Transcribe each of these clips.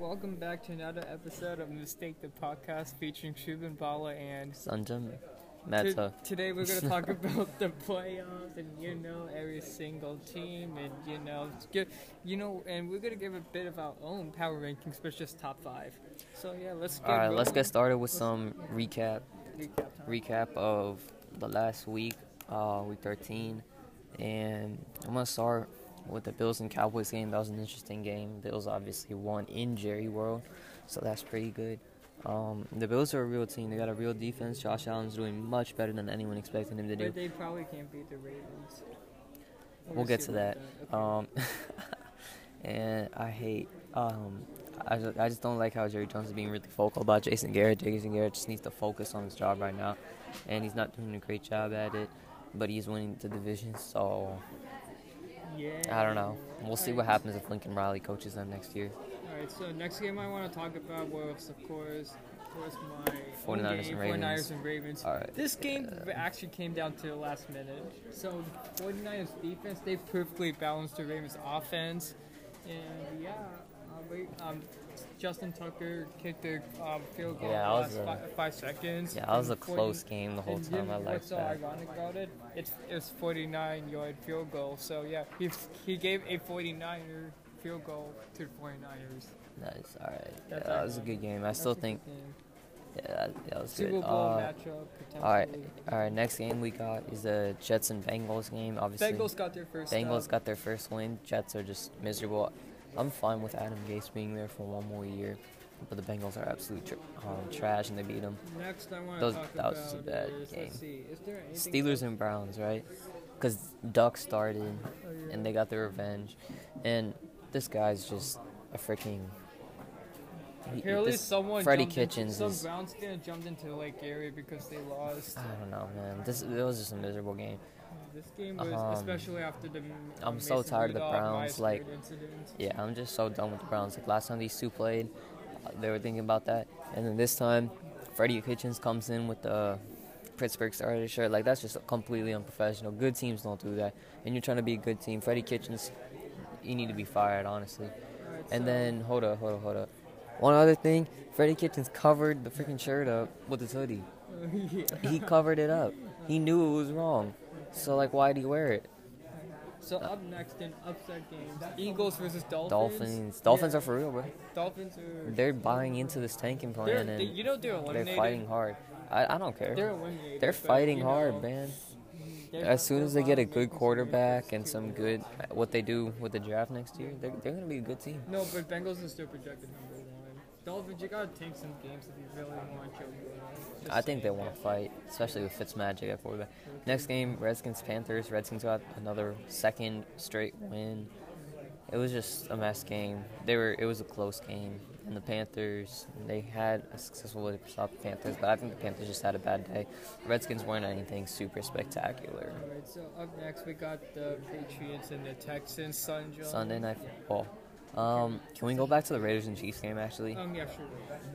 welcome back to another episode of Mistake the Podcast featuring Shubin Bala and Sanjam, To- Meta. today we're going to talk about the playoffs and you know every single team and you know good you know and we're going to give a bit of our own power rankings but just top five. So yeah, let's get All right, let's get started with some recap Recap recap of the last week, uh, week 13, and I'm gonna start with the Bills and Cowboys game. That was an interesting game. Bills obviously won in Jerry World, so that's pretty good. Um, the Bills are a real team. They got a real defense. Josh Allen's doing much better than anyone expected him to do. But they probably can't beat the Ravens. We'll get to that. Okay. Um, and I hate. Um, I just, I just don't like how Jerry Jones is being really vocal about Jason Garrett. Jason Garrett just needs to focus on his job right now, and he's not doing a great job at it. But he's winning the division, so. I don't know. We'll see what happens if Lincoln Riley coaches them next year. All right, so next game I want to talk about was, of course, of course, my 49ers game, and Ravens. 49ers and Ravens. All right. This game actually came down to the last minute. So 49ers defense, they perfectly balanced the Ravens offense, and yeah, uh, um, Justin Tucker kicked the um, field goal Yeah, in that the was last a- fi- five seconds. Yeah, that was a 40 close game the whole you time. know I liked what's so ironic about it? It's it's 49 yard field goal. So yeah, he he gave a 49er field goal to the 49ers. Nice. All right. Yeah, that was a good game. I That's still think. Yeah, that, that was Super good. Bowl Uh, matchup all right. All right. Next game we got is the Jets and Bengals game. Obviously, Bengals got their first. Bengals got their first win. Jets are just miserable. I'm fine with Adam Gase being there for one more year, but the Bengals are absolute tr- um, trash and they beat them. Next, I want Those- to talk that about was a bad is, game. see, is there anything Steelers and Browns, right? Because Duck started and they got their revenge, and this guy's just a freaking. he- Apparently, this- someone Freddie jumped into- Kitchens some is- Browns fan jumped into Lake Erie because they lost. I don't know, man. This it was just a miserable game. This game was Um, especially after the. I'm um, so Mason tired of the Browns, like- incident. Yeah, I'm just so done with the Browns. Like last time these two played, uh, they were thinking about that, and then this time, Freddie Kitchens comes in with the Pittsburgh starter shirt. Like that's just completely unprofessional. Good teams don't do that, and you're trying to be a good team. Freddie Kitchens, you need to be fired, honestly. Alright, And so- then hold up, hold up, hold up. One other thing, Freddie Kitchens covered the freaking shirt up with his hoodie. yeah. He covered it up. He knew it was wrong. So like, why do you wear it? So up next in upset games, Eagles versus Dolphins. Dolphins. Dolphins Yeah. are for real, bro. Dolphins are. They're buying into this tanking plan, they, and you know they're they're fighting hard. I, I don't care. They're eliminated. They're fighting hard, know, man. As soon as they get a good quarterback and some good, what they do with the draft next year, they're, they're gonna be a good team. No, but Bengals is still projected number. Dolphins, you gotta take some games if you really want to. I think they want to fight, especially with Fitzmagic at quarterback. Next game, Redskins Panthers. Redskins got another second straight win. It was just a mess game. They were. It was a close game, and the Panthers they had a successful way to stop the Panthers, but I think the Panthers just had a bad day. The Redskins weren't anything super spectacular. Alright, so up next we got the Patriots and the Texans. Sunday. Sunday night football. Um, can we go back to the Raiders and Chiefs game actually? Um, yeah, sure.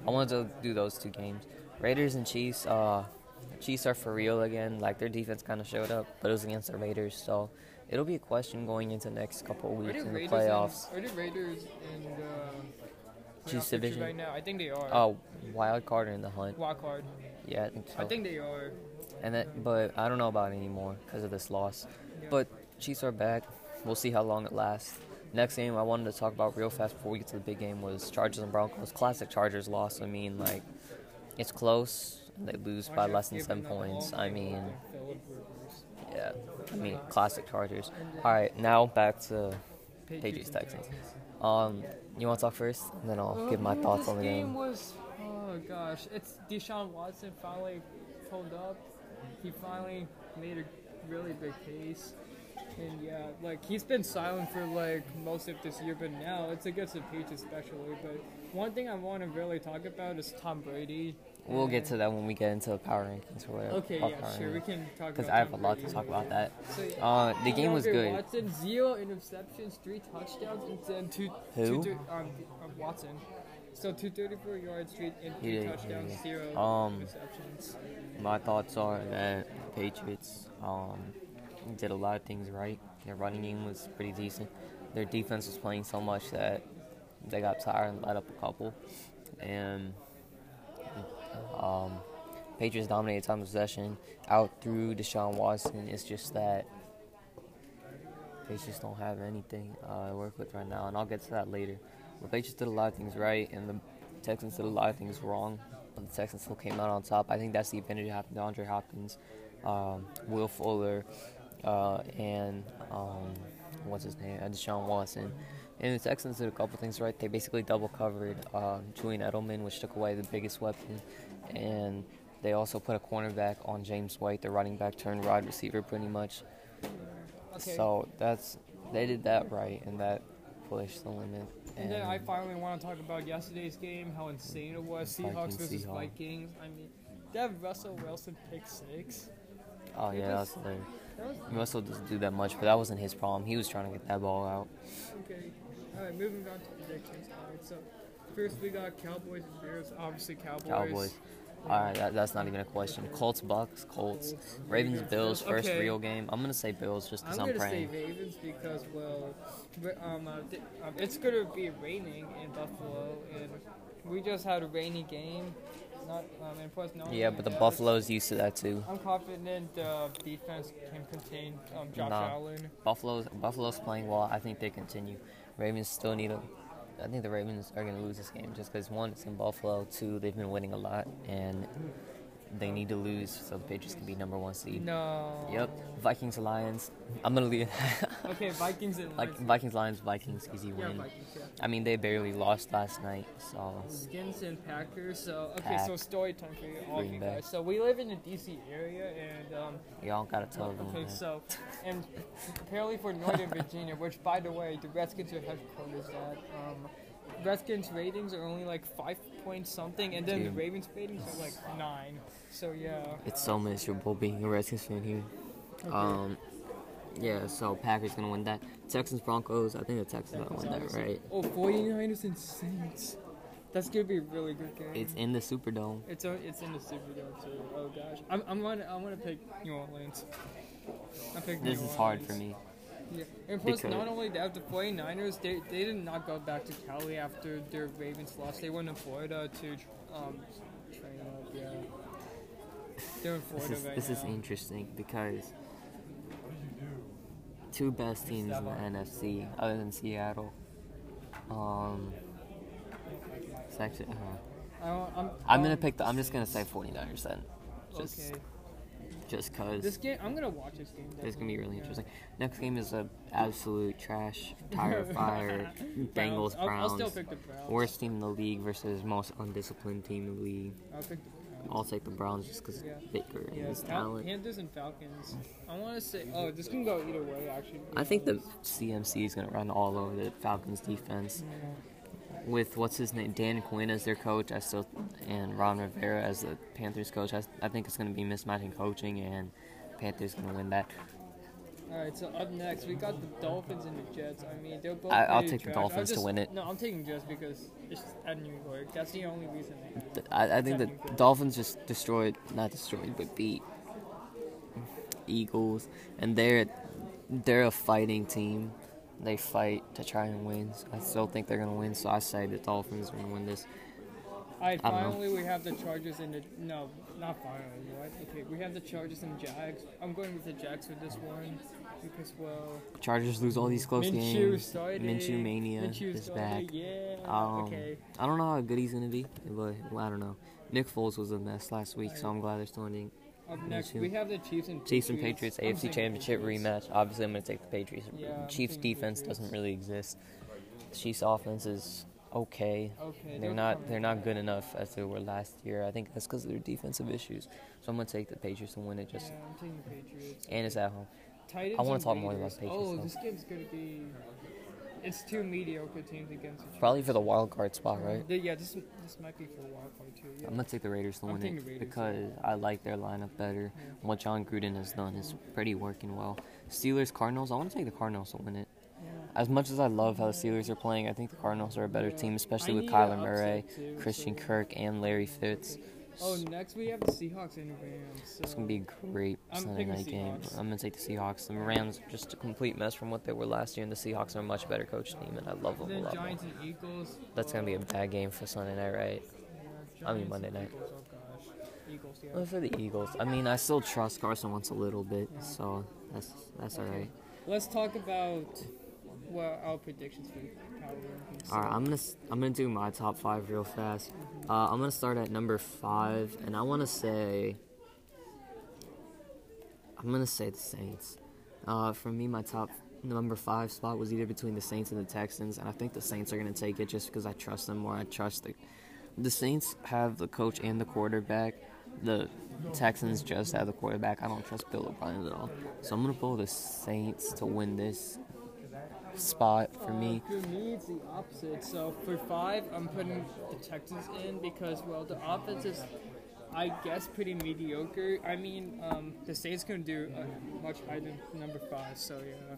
I wanted to do those two games. Raiders and Chiefs. Uh, Chiefs are for real again. Like their defense kind of showed up, but it was against the Raiders, so it'll be a question going into the next couple of weeks in the Raiders playoffs. In, are the Raiders in the Chiefs division? right now? I think they are. Oh, wild card in the hunt. Wild card. Yeah, I think so. I think they are. and that, but I don't know about it anymore because of this loss. Yeah. But Chiefs are back. We'll see how long it lasts. Next game I wanted to talk about real fast before we get to the big game was Chargers and Broncos. Classic Chargers loss. I mean, like it's close. They lose by less than seven points. I mean, Yeah, I mean, classic Chargers. All right, now back to Patriots, Texans. um. You want to talk first, and then I'll give my thoughts on the game game. was, oh gosh, it's Deshaun Watson finally pulled up. He finally made a really big case. And yeah, like he's been silent for like most of this year, but now it's against the Patriots especially. But one thing I want to really talk about is Tom Brady. We'll get to that when we get into the power rankings or whatever. Okay, yeah, sure, we can talk. Because I have a lot to talk about that. So, yeah, Uh, the game was good. Watson, zero interceptions, three touchdowns, and then two. Who? two um, um, Watson. So 234 yards, three and three he touchdowns, did. zero Um, interceptions. My thoughts are that Patriots um, did a lot of things right. Their running game was pretty decent. Their defense was playing so much that they got tired and let up a couple, and um, Patriots dominated time of possession out through Deshaun Watson. It's just that they just don't have anything uh, to work with right now, and I'll get to that later. But Patriots did a lot of things right, and the Texans did a lot of things wrong. But the Texans still came out on top. I think that's the advantage of having DeAndre Hopkins, um, Will Fuller, uh, and um, what's his name, uh, Deshaun Watson. And the Texans did a couple things right. They basically double covered uh, Julian Edelman, which took away the biggest weapon, and they also put a cornerback on James White, the running back turned wide receiver, pretty much. Okay. So that's they did that right, and that pushed the limit. And then I finally want to talk about yesterday's game, how insane it was. Seahawks versus Seahawks. Vikings. I mean, have Russell Wilson pick six. oh yeah, that's hilarious. Russell doesn't do that much, but that wasn't his problem. He was trying to get that ball out. okay. All right, moving on to predictions. All right, so first we got Cowboys and Bears. Obviously, Cowboys. Cowboys. All right, that, that's not even a question. Colts, Bucks, Colts, Ravens, Bills. First Okay. real game. I'm gonna say Bills just because I'm because I'm, gonna say. Ravens because well, um, uh, th- um, it's gonna be raining in Buffalo, and we just had a rainy game. Not um, and plus no. Yeah, but the Buffalo's used to that too. I'm confident the defense can contain um, Josh Nah. Allen. Buffalo's Buffalo's playing well. I think they continue. Ravens still need a. I think the Ravens are going to lose this game just because one, it's in Buffalo. Two, they've been winning a lot, and they need to lose so the Patriots can be number one seed. No. Yep, Vikings Lions. I'm gonna leave. Okay, Vikings and like Lions. Vikings Lions, Vikings easy Yeah, win. Vikings. Yeah. I mean they barely lost last night, so Skins and Packers. So okay, so story time for you, all you guys. So we live in the DC area, and um, y'all gotta tell them. okay, that. so and apparently for Northern Virginia, which by the way, the Redskins are headquarters at. Um, Redskins ratings are only like five point something, and then the Ravens ratings are like nine. So yeah. It's so miserable being a Redskins fan here. Um, yeah, so Packers gonna win that. Texans Broncos. I think the Texans gonna win that, right? Oh, 49ers and Saints. That's gonna be a really good game. It's in the Superdome. It's o- it's in the Superdome too. Oh gosh, I'm I'm gonna I'm gonna pick New Orleans. I pick This New is hard for me. Yeah. And plus, Because- not only that, the 49ers they they did not go back to Cali after their Ravens lost. They went to Florida to um train up. Yeah. They're in This is right this now. is interesting because two best teams in the NFC other than Seattle. Um, it's actually, uh, I I'm gonna pick the. I'm just gonna say 49ers then, just Okay. Just cause. This game, I'm gonna watch this game. It's gonna be really definitely, yeah. interesting. Next game is a absolute trash, tire fire, Bengals I'll, I'll still Browns. pick the Browns. Worst team in the league versus most undisciplined team in the league. I'll pick the Browns. I'll take the Browns just because Yeah. Baker and Yeah, his Fal- talent. Panthers and Falcons. I want to say, oh, this can go either way, actually. I think the CMC is gonna run all over the Falcons defense. With what's his name, Dan Quinn as their coach, I still and Ron Rivera as the Panthers coach. I, I think it's gonna be mismatching coaching, and Panthers gonna win that. All right, so up next we got the Dolphins and the Jets. I mean, they're both. I- I'll pretty take the. Dolphins I'm to win it. No, I'm taking Jets because it's at New York. That's the only reason. They have. Th- I, I think the Dolphins just destroyed, not destroyed, but beat Eagles, and they're they're a fighting team. They fight to try and win. I still think they're gonna win. So I say the Dolphins are gonna win this. All right, I finally we have the Chargers and the no, not finally. What? Okay, we have the Chargers and Jags. I'm going with the Jags for this one because well, Chargers lose all these close Minshew games. started. Minshew mania Minshew is started, back. Yeah. Um, okay. I don't know how good he's gonna be, but well, I don't know. Nick Foles was a mess last week, so I'm glad they're still winning. Up next, we have the Chiefs and Chiefs and Patriots AFC Championship rematch. Obviously, I'm gonna take the Patriots. Yeah, Chiefs defense doesn't really exist. Chiefs offense is okay. Okay. They're not they're not good enough as they were last year. I think that's because of their defensive issues. So I'm gonna take the Patriots to win it. Just Yeah, I'm taking the Patriots. and it's at home. Titans I wanna and talk more about the Patriots, Oh, though. this game's gonna be. It's two mediocre teams against each other. Probably for the wild card spot, right? Yeah, this this might be for a wild card too. Yeah. I'm gonna take the Raiders to I'm win it the Raiders, because I like their lineup better. Yeah. What Jon Gruden has done is pretty working well. Steelers Cardinals. I want to take the Cardinals to win it. As much as I love how the Steelers are playing, I think the Cardinals are a better Yeah. team, especially I with Kyler Murray, Christian Kirk, and Larry Fitz. Oh, next we have the Seahawks and the Rams. So. It's gonna be a great I'm Sunday night game. I'm gonna take the Seahawks. The Rams are just a complete mess from what they were last year, and the Seahawks are a much better coach team, and I love them And a then lot. more. And Eagles. That's gonna be a bad game for Sunday night, right? yeah, I mean, Monday night. Eagles, oh gosh. Eagles, yeah. Well, for the Eagles, I mean, I still trust Carson Wentz a little bit, so that's that's all right. Let's talk about well our predictions for power rankings. All right, I'm gonna I'm gonna do my top five real fast. Mm-hmm. Uh, I'm gonna start at number five, and I want to say I'm gonna say the Saints. Uh, for me, my top number five spot was either between the Saints and the Texans, and I think the Saints are gonna take it just because I trust them more. I trust the the Saints have the coach and the quarterback. The Texans just have the quarterback. I don't trust Bill O'Brien at all, so I'm gonna pull the Saints to win this spot for me. Uh, for me, it's the opposite. So for five, I'm putting the Texans in because well, the offense is, I guess, pretty mediocre. I mean, um, the Saints can do uh, much higher than number five. So yeah.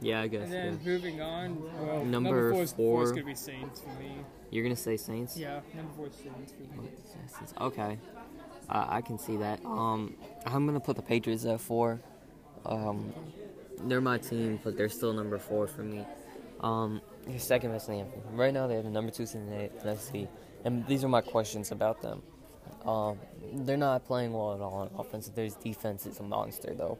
Yeah, I guess. And then yeah. moving on, well, Number number four is, four is gonna be Saints for me. You're gonna say Saints? Yeah, number four is Saints for me. Okay, uh, I can see that. Um, I'm gonna put the Patriots at four. Um, they're my team, but they're still number four for me. Um, second best team. Right now, they have the number two seed in the and these are my questions about them. Um, they're not playing well at all on offense. Their defense is a monster, though.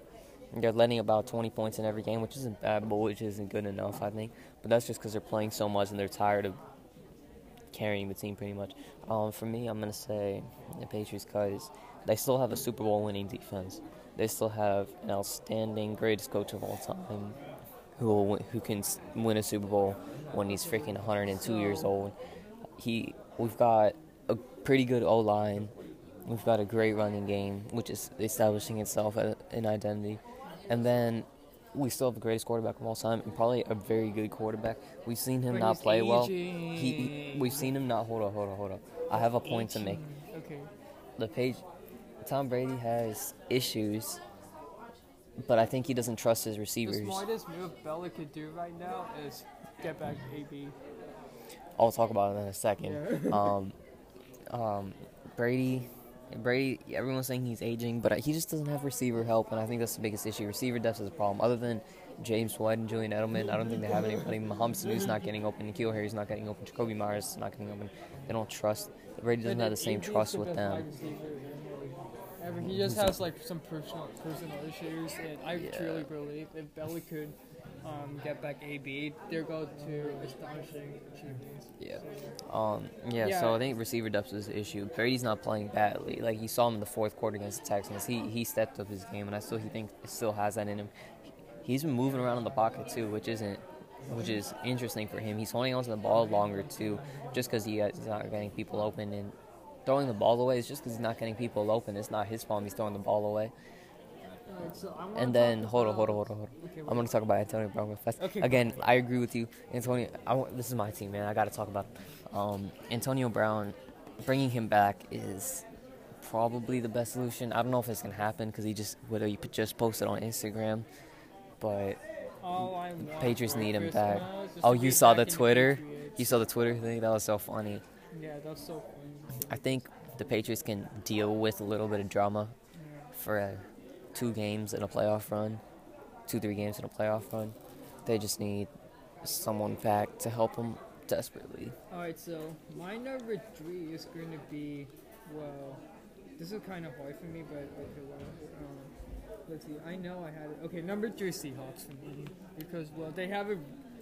They're letting about 20 points in every game, which isn't bad, but which isn't good enough, I think. But that's just because they're playing so much and they're tired of carrying the team pretty much. Um, for me, I'm gonna say the Patriots because they still have a Super Bowl winning defense. They still have an outstanding, greatest coach of all time, who will who can win a Super Bowl when he's freaking 102 years old. He, we've got a pretty good O line. We've got a great running game, which is establishing itself an identity, and then. We still have the greatest quarterback of all time, and probably a very good quarterback. We've seen him But not play well. He, he, we've seen him not. Hold on, hold on, hold on. I have a point to make. Okay. The page, Tom Brady has issues, but I think he doesn't trust his receivers. The smartest move Bella could do right now is get back to AB. I'll talk about it in a second. Yeah. Um, um, Brady, Brady. Everyone's saying he's aging, but he just doesn't have receiver help, and I think that's the biggest issue. Receiver depth is a problem. Other than James White and Julian Edelman, I don't think they have anybody. Mohamed Sanu's not getting open. N'Keal Harry's not getting open. Jakobi Meyers is not getting open. They don't trust. Brady doesn't have the same trust with them. Wide receiver Ever. He just has like some personal personal issues, and I Yeah. truly believe if Belly could um, get back AB, they'll go to astonishing achievements. Yeah. So, Um, yeah, Yeah. so I think receiver depth is the issue. Brady's not playing badly. Like you saw him in the fourth quarter against the Texans. He he stepped up his game, and I still he think still has that in him. He's been moving around in the pocket too, which isn't which is interesting for him. He's holding onto the ball longer too, just because he, he's not getting people open and throwing the ball away is just because he's not getting people open. It's not his fault. He's throwing the ball away. so And then hold on, hold on, hold on, hold on. Okay, I'm to talk about Antonio Brown real fast. Okay, Again, I agree with you, Antonio. I want, this is my team, man. I got to talk about um, Antonio Brown. Bringing him back is probably the best solution. I don't know if it's gonna happen because he just whether he just posted on Instagram, but Patriots need him back. Oh, you saw the Twitter? You saw the Twitter thing. That was so funny. Yeah, that's so funny. I think the Patriots can deal with a little bit of drama for uh, two games in a playoff run, two three games in a playoff run. They just need someone back to help them desperately. Alright, so my number three is going to be, well, this is kind of hard for me, but okay, well, um, let's see. I know I had it. Okay, number three Seahawks for me because well, they have a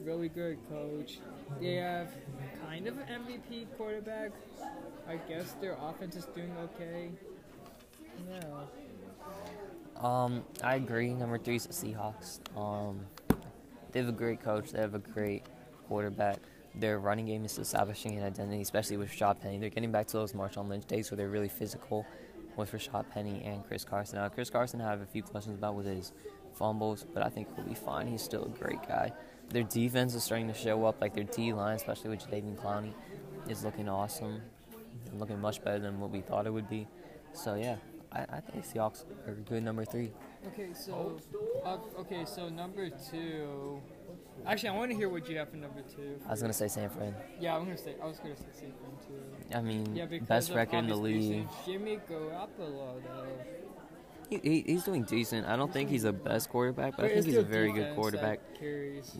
really good coach. They have kind of an MVP quarterback. I guess their offense is doing okay. Yeah. Um, I agree. Number three is the Seahawks. Um, they have a great coach. They have a great quarterback. Their running game is establishing an identity, especially with Rashaad Penny. They're getting back to those Marshawn Lynch days where they're really physical with Rashaad Penny and Chris Carson. Now, Chris Carson, I have a few questions about with his fumbles, but I think he'll be fine. He's still a great guy. Their defense is starting to show up, like their D line, especially with Jadeveon Clowney, is looking awesome, looking much better than what we thought it would be. So yeah, I, I think the Seahawks are a good number three. Okay, so uh, okay, so number two. Actually, I want to hear what you have for number two. I was gonna say San Fran. Yeah, I'm gonna say I was gonna say San Fran too. I mean, Yeah, best record in the league. Jimmy Garoppolo, though. He, he, he's doing decent. I don't think he's the best quarterback, but I think he's a very good quarterback.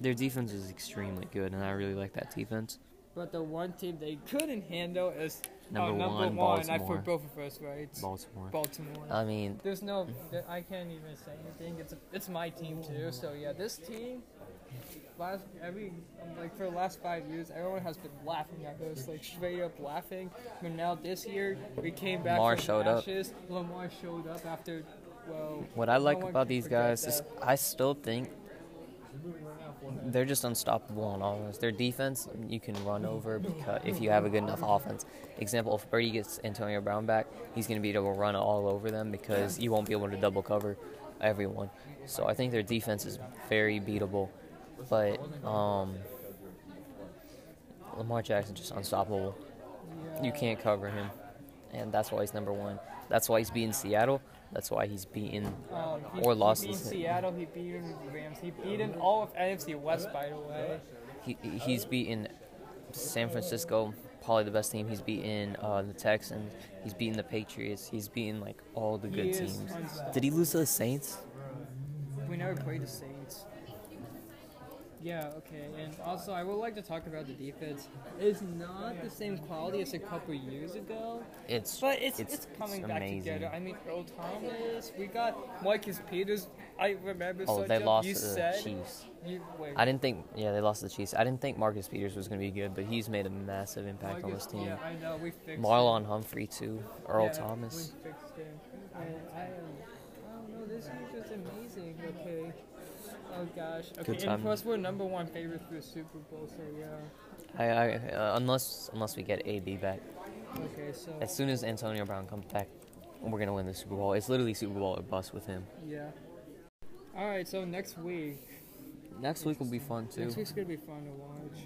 Their defense is extremely good, and I really like that defense. But the one team they couldn't handle is uh, Number oh, number one, one. I Baltimore. put both of us right. Baltimore. Baltimore. I mean, There's no, I can't even say anything. It's it's my team too. So yeah, this team, last every like for the last five years, everyone has been laughing at us, like straight up laughing. But now this year, we came back. Lamar showed up. Lamar showed up after. What I like about these guys is. I still think they're just unstoppable on offense. Their defense, you can run over because if you have a good enough offense. Example, if Brady gets Antonio Brown back, he's going to be able to run all over them because you won't be able to double cover everyone. So I think their defense is very beatable. But um, Lamar Jackson just unstoppable. You can't cover him, and that's why he's number one. That's why he's beating Seattle. That's why he's beating Um, he, or lost He beat Seattle. He beat him Rams. He beat him all of NFC West, by the way. he, he's beaten San Francisco, probably the best team. He's beaten uh, the Texans. He's beaten the Patriots. He's beaten like all the good teams. Did he lose to the Saints? We never played the Saints. Yeah, okay. And also, I would like to talk about the defense. It's not the same quality as a couple years ago, It's but it's It's- it's, coming it's back amazing. together. I mean, Earl Thomas. We got Marcus Peters. I remember. oh they lost you the said, Chiefs. You wait. I didn't think yeah they lost the Chiefs. I didn't think Marcus Peters was going to be good, but he's made a massive impact on this team. Yeah, I know. We fixed Marlon him. Humphrey too. Earl Yeah, Thomas. We fixed him. And I don't know. This is just amazing. Okay. Oh gosh. Okay. Good and plus, we're number one favorite for the Super Bowl. So yeah. I, I uh, unless unless we get AB back. Okay. So. As soon as Antonio Brown comes back, we're gonna win the Super Bowl. It's literally Super Bowl or bust with him. Yeah. All right. So next week. Next week will be fun too. Next week's gonna be fun to watch.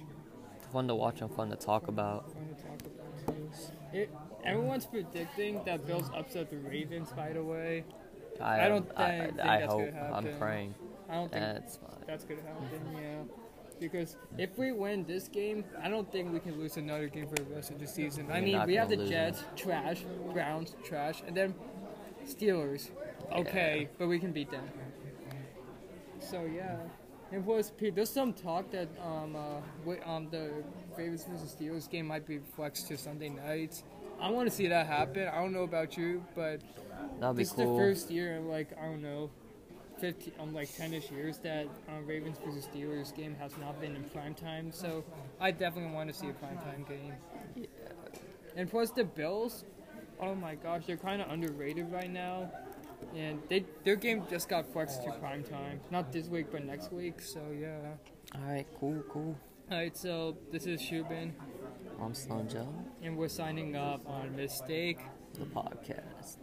Fun to watch and fun to talk about. Fun to talk about. too. It, everyone's predicting that Bills upset the Ravens. By the way, I, I don't I, think- think I that's hope. I'm praying. I don't think That's that's gonna happen. Yeah. Because if we win this game, I don't think we can lose another game for the rest of the season. I You're mean, we have the Jets, trash, Browns, trash, and then Steelers. Okay, but we can beat them. So yeah, and plus, Pete, there's some talk that um uh um the Ravens versus Steelers game might be flexed to Sunday nights. I want to see that happen. I don't know about you, but That'd be this is cool. the first year like I don't know, fifteen, um, like ten-ish years that um, Ravens versus Steelers game has not been in prime time. So I definitely want to see a prime time game. And plus the Bills, oh my gosh, they're kind of underrated right now, and they their game just got flexed to prime time. Not this week, but next week. So yeah. All right, cool, cool. All right, so this is Shubin, I'm Sanjo, and we're signing up on Mistake. the podcast.